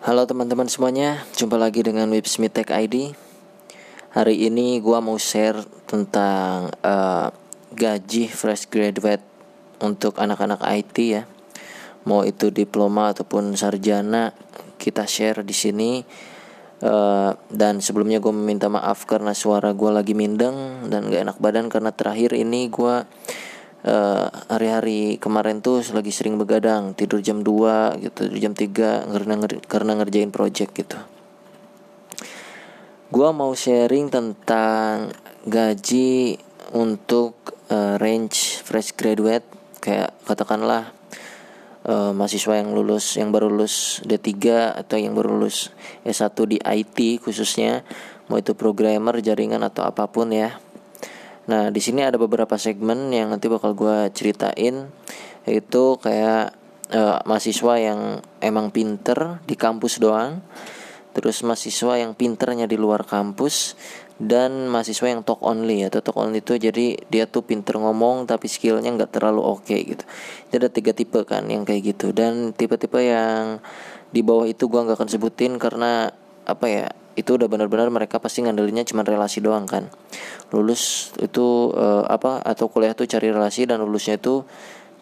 Halo teman-teman semuanya, jumpa lagi dengan Websmith Tech ID. Hari ini gua mau share tentang uh, gaji fresh graduate untuk anak-anak IT ya. Mau itu diploma ataupun sarjana, kita share di sini. Uh, dan sebelumnya gue meminta maaf karena suara gue lagi mindeng dan gak enak badan karena terakhir ini gue eh, hari-hari kemarin tuh lagi sering begadang tidur jam 2 gitu jam 3 karena karena ngerjain project gitu. Gua mau sharing tentang gaji untuk uh, range fresh graduate. Kayak katakanlah uh, mahasiswa yang lulus yang baru lulus D3 atau yang baru lulus S1 di IT khususnya. Mau itu programmer jaringan atau apa pun ya Nah, di sini ada beberapa segmen yang nanti bakal gue ceritain yaitu kayak uh, mahasiswa yang emang pinter di kampus doang, terus mahasiswa yang pinternya di luar kampus dan mahasiswa yang talk only atau talk only itu jadi dia tuh pinter ngomong tapi skillnya nggak terlalu oke okay, gitu. Jadi ada tiga tipe kan yang kayak gitu dan tipe-tipe yang di bawah itu gue nggak akan sebutin karena apa ya itu udah benar-benar mereka pasti ngandelinnya cuma relasi doang kan. Lulus itu uh, apa atau kuliah tuh cari relasi dan lulusnya itu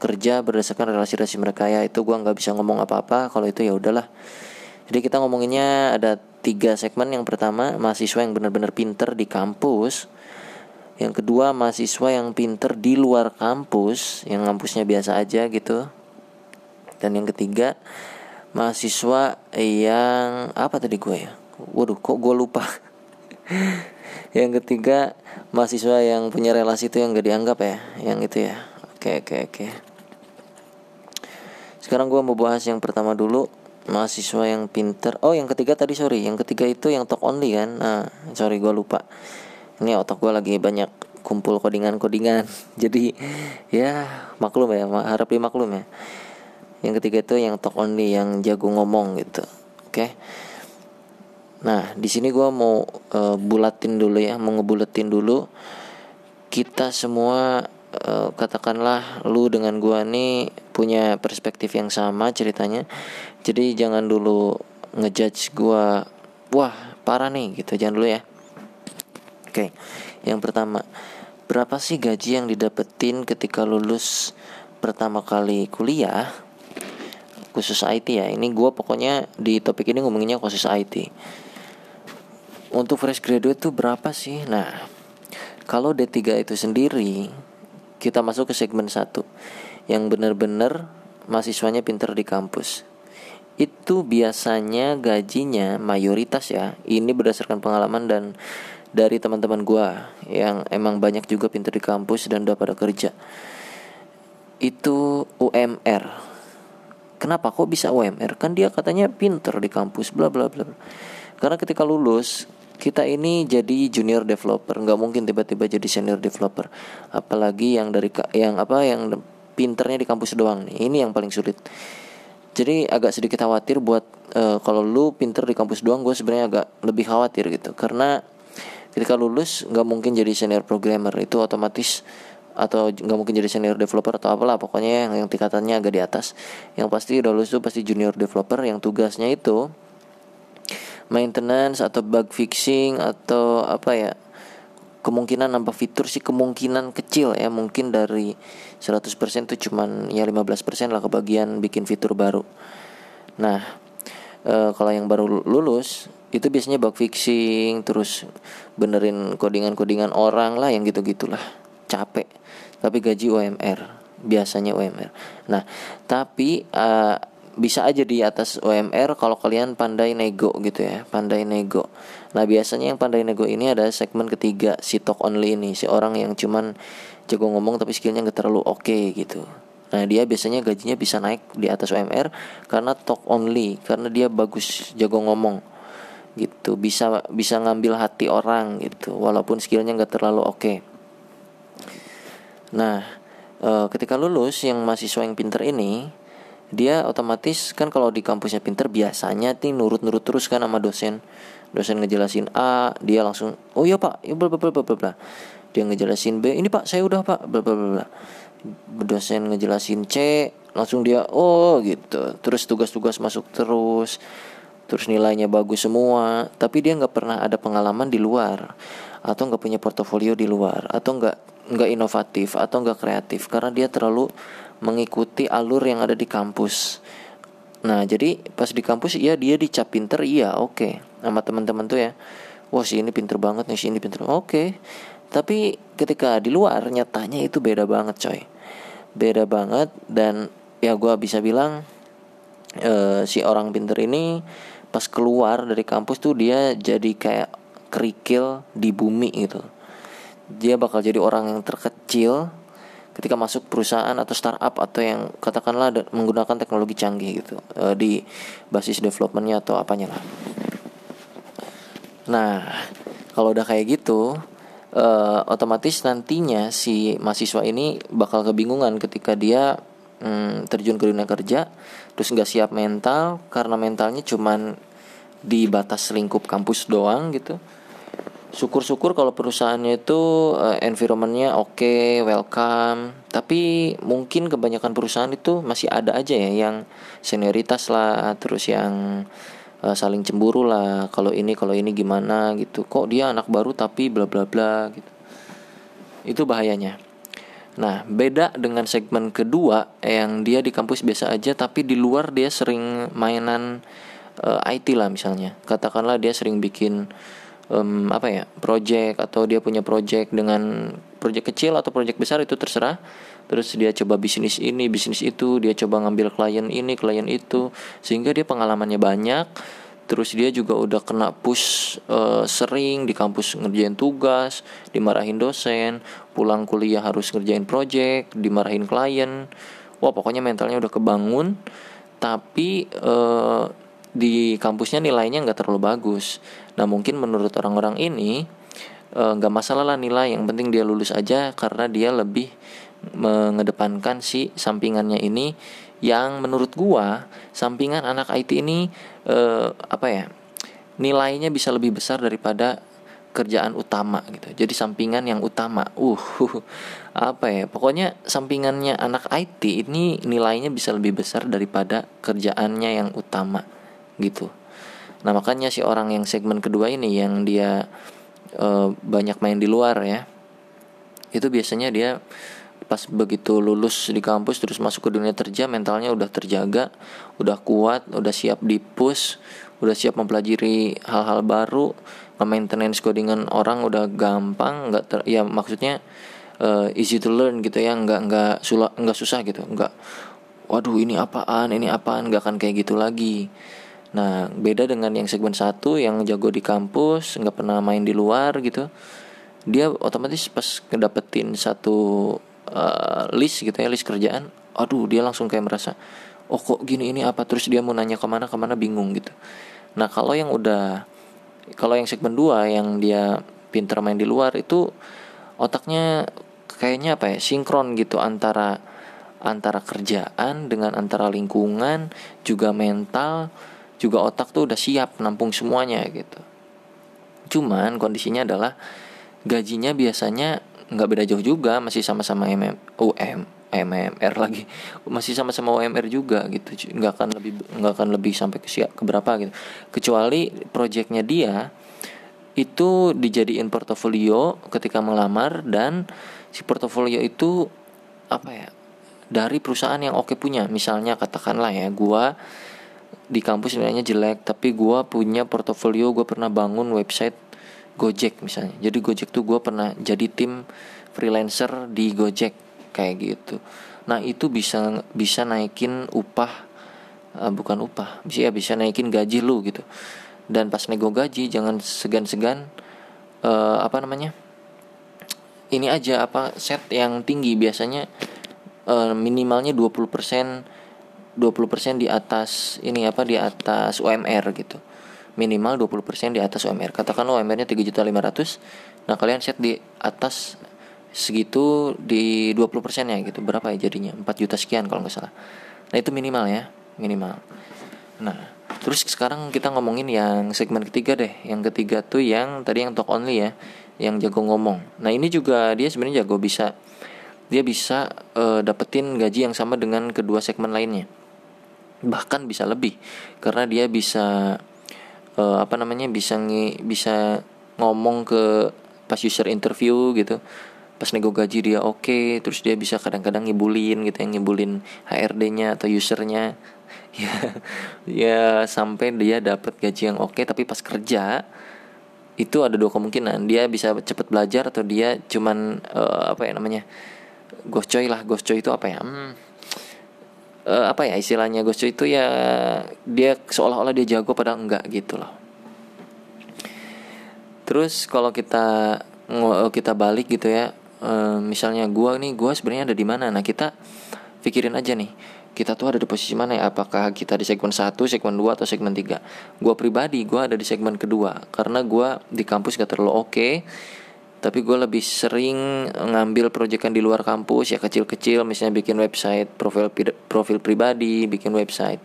kerja berdasarkan relasi-relasi mereka. Ya itu gua nggak bisa ngomong apa-apa. Kalau itu ya udahlah. Jadi kita ngomonginnya ada tiga segmen. Yang pertama mahasiswa yang benar-benar pinter di kampus. Yang kedua mahasiswa yang pinter di luar kampus yang kampusnya biasa aja gitu. Dan yang ketiga mahasiswa yang apa tadi gue ya waduh kok gue lupa? Yang ketiga mahasiswa yang punya relasi itu yang gak dianggap ya? Yang itu ya? Oke oke oke. Sekarang gue mau bahas yang pertama dulu mahasiswa yang pinter. Oh yang ketiga tadi sorry. Yang ketiga itu yang talk only kan? Nah sorry gue lupa. Ini otak gue lagi banyak kumpul codingan-codingan. Jadi ya maklum ya harap dimaklum ya. Yang ketiga itu yang talk only yang jago ngomong gitu. Oke? okay? Nah, di sini gue mau uh, bulatin dulu ya, mau ngebulatin dulu. Kita semua uh, katakanlah lu dengan gue nih punya perspektif yang sama ceritanya. Jadi jangan dulu ngejudge gue, wah parah nih gitu, jangan dulu ya. Oke, yang pertama, berapa sih gaji yang didapetin ketika lulus pertama kali kuliah? khusus IT ya ini gue pokoknya di topik ini ngomonginnya khusus IT untuk fresh graduate tuh berapa sih? Nah, kalau D3 itu sendiri kita masuk ke segmen satu yang benar-benar mahasiswanya pinter di kampus. Itu biasanya gajinya mayoritas ya. Ini berdasarkan pengalaman dan dari teman-teman gua yang emang banyak juga pinter di kampus dan udah pada kerja. Itu UMR. Kenapa kok bisa UMR? Kan dia katanya pinter di kampus bla bla bla. Karena ketika lulus kita ini jadi junior developer nggak mungkin tiba-tiba jadi senior developer. Apalagi yang dari yang apa yang pinternya di kampus doang nih. Ini yang paling sulit. Jadi agak sedikit khawatir buat uh, kalau lu pinter di kampus doang gue sebenarnya agak lebih khawatir gitu. Karena ketika lulus nggak mungkin jadi senior programmer. Itu otomatis atau nggak mungkin jadi senior developer atau apalah. Pokoknya yang, yang tingkatannya agak di atas. Yang pasti udah lulus tuh pasti junior developer. Yang tugasnya itu maintenance atau bug fixing atau apa ya kemungkinan nambah fitur sih kemungkinan kecil ya. Mungkin dari 100% itu cuman ya 15% lah kebagian bikin fitur baru. Nah e, kalau yang baru lulus itu biasanya bug fixing terus benerin codingan-codingan orang lah yang gitu gitulah capek. Tapi gaji UMR biasanya UMR nah tapi uh, bisa aja di atas OMR kalau kalian pandai nego gitu ya pandai nego nah biasanya yang pandai nego ini ada segmen ketiga si talk only ini si orang yang cuman jago ngomong tapi skillnya nggak terlalu oke okay, gitu nah dia biasanya gajinya bisa naik di atas OMR karena talk only karena dia bagus jago ngomong gitu bisa bisa ngambil hati orang gitu walaupun skillnya nggak terlalu oke okay. nah e, ketika lulus yang mahasiswa yang pinter ini dia otomatis kan kalau di kampusnya pinter biasanya nih nurut-nurut terus kan sama dosen. Dosen ngejelasin A dia langsung oh iya pak ya bla bla bla bla bla. Dia ngejelasin B ini pak saya udah pak bla bla bla bla. Dosen ngejelasin C langsung dia oh gitu. Terus tugas-tugas masuk terus terus nilainya bagus semua tapi dia nggak pernah ada pengalaman di luar atau nggak punya portofolio di luar atau nggak nggak inovatif atau nggak kreatif karena dia terlalu mengikuti alur yang ada di kampus nah jadi pas di kampus iya dia dicap pinter iya oke okay. sama teman-teman tuh ya wah si ini pinter banget nih si ini pinter oke okay. tapi ketika di luar nyatanya itu beda banget coy beda banget dan ya gue bisa bilang uh, si orang pinter ini pas keluar dari kampus tuh dia jadi kayak kerikil di bumi gitu dia bakal jadi orang yang terkecil ketika masuk perusahaan atau startup atau yang katakanlah menggunakan teknologi canggih gitu uh, di basis developmentnya atau apanya lah. Nah kalau udah kayak gitu uh, otomatis nantinya si mahasiswa ini bakal kebingungan ketika dia hmm, terjun ke dunia kerja terus nggak siap mental karena mentalnya cuman di batas lingkup kampus doang gitu syukur-syukur kalau perusahaannya itu uh, environmentnya oke okay, welcome. Tapi mungkin kebanyakan perusahaan itu masih ada aja ya yang senioritas lah terus yang uh, saling cemburu lah. Kalau ini kalau ini gimana gitu. Kok dia anak baru tapi bla bla bla gitu. Itu bahayanya. Nah, beda dengan segmen kedua yang dia di kampus biasa aja tapi di luar dia sering mainan uh, eh, IT lah misalnya. Katakanlah dia sering bikin um, apa ya, project atau dia punya project dengan project kecil atau project besar itu terserah. Terus dia coba bisnis ini, bisnis itu, dia coba ngambil klien ini, klien itu sehingga dia pengalamannya banyak. Terus dia juga udah kena push uh, sering di kampus ngerjain tugas dimarahin dosen pulang kuliah harus ngerjain project dimarahin klien. Wah pokoknya mentalnya udah kebangun. Tapi uh, di kampusnya nilainya nggak terlalu bagus. Nah mungkin menurut orang-orang ini eh, nggak uh, masalah lah nilai yang penting dia lulus aja karena dia lebih mengedepankan si sampingannya ini yang menurut gua sampingan anak IT ini eh, apa ya nilainya bisa lebih besar daripada kerjaan utama gitu. Jadi sampingan yang utama. Uh apa ya pokoknya sampingannya anak IT ini nilainya bisa lebih besar daripada kerjaannya yang utama gitu. Nah makanya si orang yang segmen kedua ini yang dia uh, banyak main di luar ya itu biasanya dia pas begitu lulus di kampus terus masuk ke dunia kerja mentalnya udah terjaga udah kuat udah siap di push udah siap mempelajari hal-hal baru maintenance codingan orang udah gampang nggak ter ya maksudnya uh, easy to learn gitu ya nggak nggak sulah nggak susah gitu nggak waduh ini apaan ini apaan nggak akan kayak gitu lagi nah beda dengan yang segmen satu yang jago di kampus nggak pernah main di luar gitu dia otomatis pas ngedapetin satu uh, list gitu ya list kerjaan aduh dia langsung kayak merasa oh kok gini ini apa? Terus dia mau nanya ke mana ke mana bingung gitu. Nah kalau yang udah kalau yang segmen 2 yang dia pinter main di luar itu otaknya kayaknya apa ya sinkron gitu antara antara kerjaan dengan antara lingkungan juga mental juga otak tuh udah siap nampung semuanya gitu. Cuman kondisinya adalah gajinya biasanya nggak beda jauh juga masih sama-sama MM UM MMR lagi. Masih sama-sama UMR juga gitu nggak akan lebih nggak akan lebih sampai ke siap ke berapa gitu. Kecuali proyeknya dia itu dijadiin portofolio ketika melamar dan si portofolio itu apa ya dari perusahaan yang oke punya. Misalnya katakanlah ya gua di kampus nilainya jelek tapi gua punya portofolio gua pernah bangun website Gojek misalnya. Jadi Gojek tuh gue pernah jadi tim freelancer di Gojek kayak gitu. Nah itu bisa bisa naikin upah uh, bukan upah bisa ya bisa naikin gaji lu gitu. Dan pas nego gaji jangan segan-segan uh, apa namanya ini aja apa set yang tinggi. Biasanya uh, minimalnya 20% 20% di atas ini apa di atas UMR gitu minimal 20% di atas UMR. Katakan UMR-nya 3.500. Nah, kalian set di atas segitu di 20% ya gitu. Berapa ya jadinya? 4 juta sekian kalau nggak salah. Nah, itu minimal ya, minimal. Nah, terus sekarang kita ngomongin yang segmen ketiga deh. Yang ketiga tuh yang tadi yang talk only ya, yang jago ngomong. Nah, ini juga dia sebenarnya jago bisa dia bisa uh, dapetin gaji yang sama dengan kedua segmen lainnya bahkan bisa lebih. Karena dia bisa uh, apa namanya bisa ngi, bisa ngomong ke pas user interview gitu. Pas nego gaji dia oke okay, terus dia bisa kadang-kadang ngibulin gitu yang ngibulin HRD-nya atau usernya. Ya ya sampai dia dapat gaji yang oke okay, tapi pas kerja itu ada dua kemungkinan. Dia bisa cepet belajar atau dia cuman uh, apa ya namanya ghost coy lah. Ghost coy itu apa ya? Hmm, uh, apa ya istilahnya ghost coy itu ya dia seolah-olah dia jago padahal enggak gitu loh. Terus kalau kita kita balik gitu ya uh, misalnya gue nih gue sebenarnya ada di mana? Nah kita pikirin aja nih kita tuh ada di posisi mana ya? Apakah kita di segmen 1, segmen 2 atau segmen 3 gue pribadi gue ada di segmen kedua karena gue di kampus gak terlalu oke. okay, tapi gue lebih sering ngambil proyekan di luar kampus ya kecil-kecil misalnya bikin website profil profil pribadi bikin website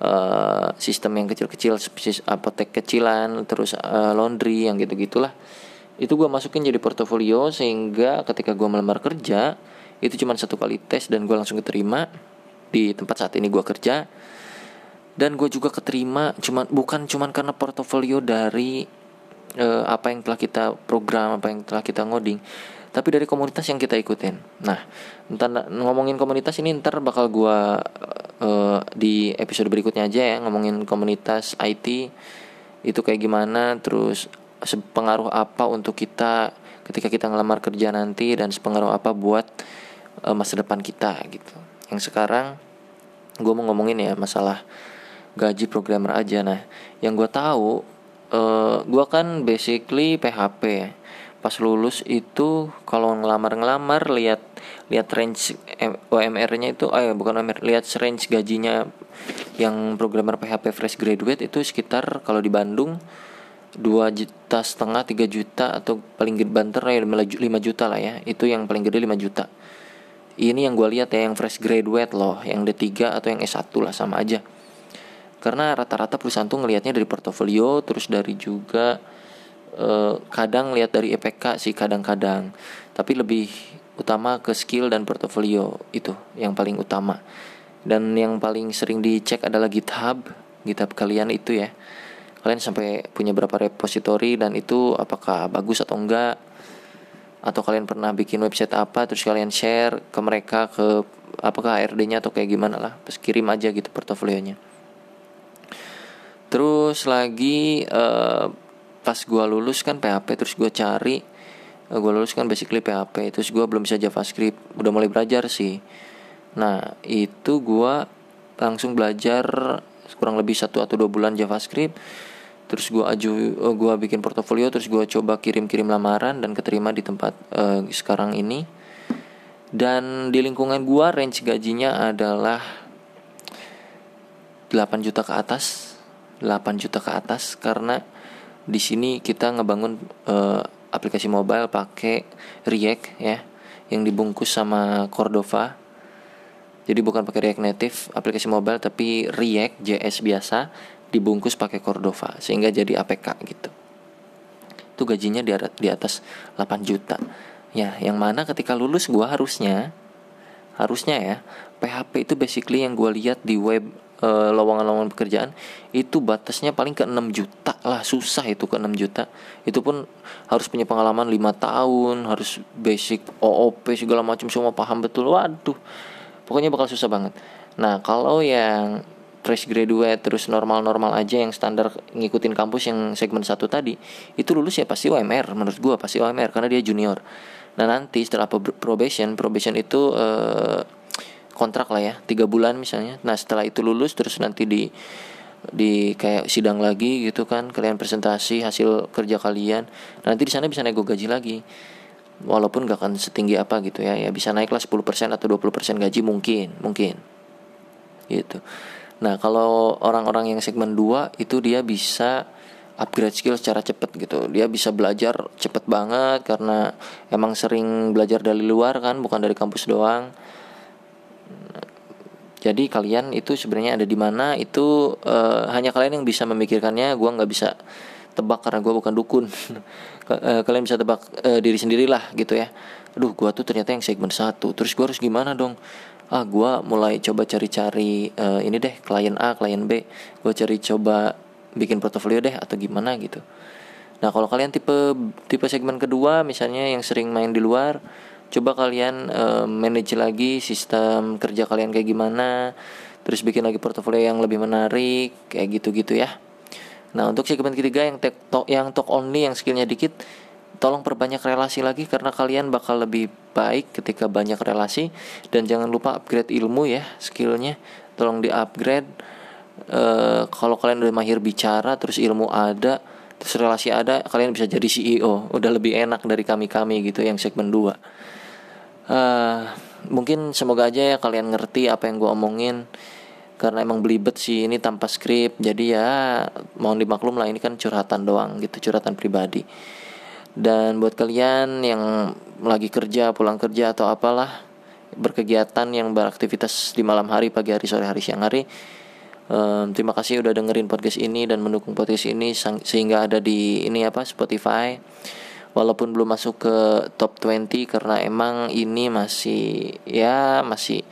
uh, sistem yang kecil-kecil apotek kecilan terus uh, laundry yang gitu gitulah itu gue masukin jadi portofolio sehingga ketika gue melamar kerja itu cuma satu kali tes dan gue langsung keterima di tempat saat ini gue kerja. Dan gue juga keterima cuman bukan cuman karena portofolio dari uh, apa yang telah kita program apa yang telah kita ngoding tapi dari komunitas yang kita ikutin nah entar ngomongin komunitas ini ntar bakal gue uh, di episode berikutnya aja ya ngomongin komunitas IT itu kayak gimana terus sepengaruh apa untuk kita ketika kita ngelamar kerja nanti dan sepengaruh apa buat uh, masa depan kita gitu. Yang sekarang gue mau ngomongin ya masalah gaji programmer aja. Nah, yang gue tahu uh, gue kan basically PHP ya. Pas lulus itu kalau ngelamar-ngelamar lihat lihat range OMR-nya itu eh bukan OMR, lihat range gajinya yang programmer PHP fresh graduate itu sekitar kalau di Bandung dua juta setengah tiga juta atau paling gede banter ya lima juta lah ya. Itu yang paling gede 5 juta. Ini yang gue lihat ya yang fresh graduate loh yang D3 atau yang S1 lah sama aja karena rata-rata perusahaan tuh ngelihatnya dari portofolio terus dari juga eh, kadang lihat dari EPK sih kadang-kadang. Tapi lebih utama ke skill dan portofolio itu yang paling utama. Dan yang paling sering dicek adalah GitHub. GitHub kalian itu ya. Kalian sampai punya berapa repository dan itu apakah bagus atau enggak? Atau kalian pernah bikin website apa terus kalian share ke mereka ke apakah HRD-nya atau kayak gimana lah. Terus kirim aja gitu portofolionya terus lagi uh, pas gue lulus kan PHP terus gue cari uh, eh, gue lulus kan basically PHP terus gue belum bisa JavaScript udah mulai belajar sih. Nah itu gue langsung belajar kurang lebih satu atau dua bulan JavaScript terus gue aju uh, eh, gue bikin portofolio terus gue coba kirim-kirim lamaran dan keterima di tempat uh, sekarang ini. Dan di lingkungan gue range gajinya adalah 8 juta ke atas 8 juta ke atas karena di sini kita ngebangun uh, aplikasi mobile pakai React ya yang dibungkus sama Cordova. Jadi bukan pakai React Native aplikasi mobile tapi React JS biasa dibungkus pakai Cordova sehingga jadi APK gitu. Itu gajinya di, di atas 8 juta. Ya yang mana ketika lulus gue harusnya harusnya ya PHP itu basically yang gue lihat di web uh, lowongan-lowongan pekerjaan itu batasnya paling ke 6 juta lah susah itu ke 6 juta. Itu pun harus punya pengalaman 5 tahun harus basic OOP segala macam semua paham betul. Waduh pokoknya bakal susah banget. Nah kalau yang fresh graduate terus normal-normal aja yang standar ngikutin kampus yang segmen satu tadi itu lulus ya pasti OMR menurut gue pasti OMR karena dia junior. Nah nanti setelah probation probation itu uh, kontrak lah ya tiga bulan misalnya. Nah setelah itu lulus terus nanti di di kayak sidang lagi gitu kan kalian presentasi hasil kerja kalian. Nanti di sana bisa nego gaji lagi. Walaupun gak akan setinggi apa gitu ya ya bisa naik lah 10% atau 20% gaji mungkin mungkin. Gitu. Nah, kalau orang-orang yang segmen 2 itu dia bisa upgrade skill secara cepet gitu. Dia bisa belajar cepet banget karena emang sering belajar dari luar kan, bukan dari kampus doang. Jadi kalian itu sebenarnya ada di mana itu uh, hanya kalian yang bisa memikirkannya. Gua nggak bisa tebak karena gue bukan dukun. Eh, kalian bisa tebak uh, diri sendirilah gitu ya. Aduh, gue tuh ternyata yang segmen satu. Terus gue harus gimana dong? ah gue mulai coba cari-cari uh, ini deh klien A klien B gue cari coba bikin portofolio deh atau gimana gitu nah kalau kalian tipe tipe segmen kedua misalnya yang sering main di luar coba kalian uh, manage lagi sistem kerja kalian kayak gimana terus bikin lagi portofolio yang lebih menarik kayak gitu-gitu ya. Nah untuk segmen ketiga yang talk yang talk only yang skillnya dikit tolong perbanyak relasi lagi karena kalian bakal lebih baik ketika banyak relasi. Dan jangan lupa upgrade ilmu ya skillnya. Tolong di upgrade uh, kalau kalian udah mahir bicara terus ilmu ada terus relasi ada kalian bisa jadi CEO udah lebih enak dari kami kami gitu yang segmen 2 eh, mungkin semoga aja ya kalian ngerti apa yang gue omongin karena emang belibet sih ini tanpa skrip jadi ya mohon dimaklum lah ini kan curhatan doang gitu curhatan pribadi dan buat kalian yang lagi kerja, pulang kerja atau apalah berkegiatan yang beraktivitas di malam hari, pagi hari, sore hari, siang hari. Um, terima kasih udah dengerin podcast ini dan mendukung podcast ini sehingga ada di ini apa Spotify. Walaupun belum masuk ke top 20 karena emang ini masih ya masih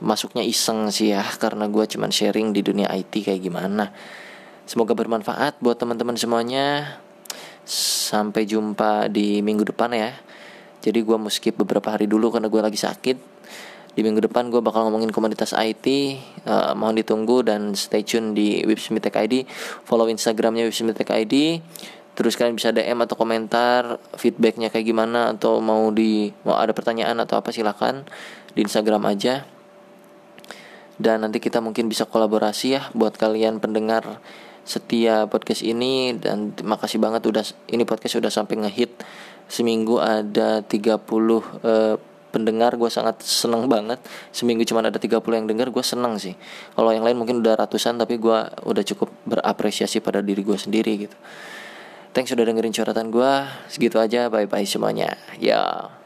masuknya iseng sih ya karena gue cuman sharing di dunia IT kayak gimana. Semoga bermanfaat buat teman-teman semuanya. Sampai jumpa di minggu depan ya. Jadi gue mau skip beberapa hari dulu karena gue lagi sakit. Di minggu depan gue bakal ngomongin komunitas IT. Uh, eh, mohon ditunggu dan stay tune di Websmitek ID. Follow Instagramnya Websmitek ID. Terus kalian bisa DM atau komentar feedbacknya kayak gimana atau mau di mau ada pertanyaan atau apa silahkan di Instagram aja. Dan nanti kita mungkin bisa kolaborasi ya buat kalian pendengar setia podcast ini. Dan makasih banget udah ini podcast udah sampai ngehit. Seminggu ada 30 uh, pendengar gue sangat seneng banget. Seminggu cuma ada 30 yang dengar gue seneng sih. Kalau yang lain mungkin udah ratusan tapi gue udah cukup berapresiasi pada diri gue sendiri gitu thanks sudah dengerin curhatan gue segitu aja bye bye semuanya ya yeah.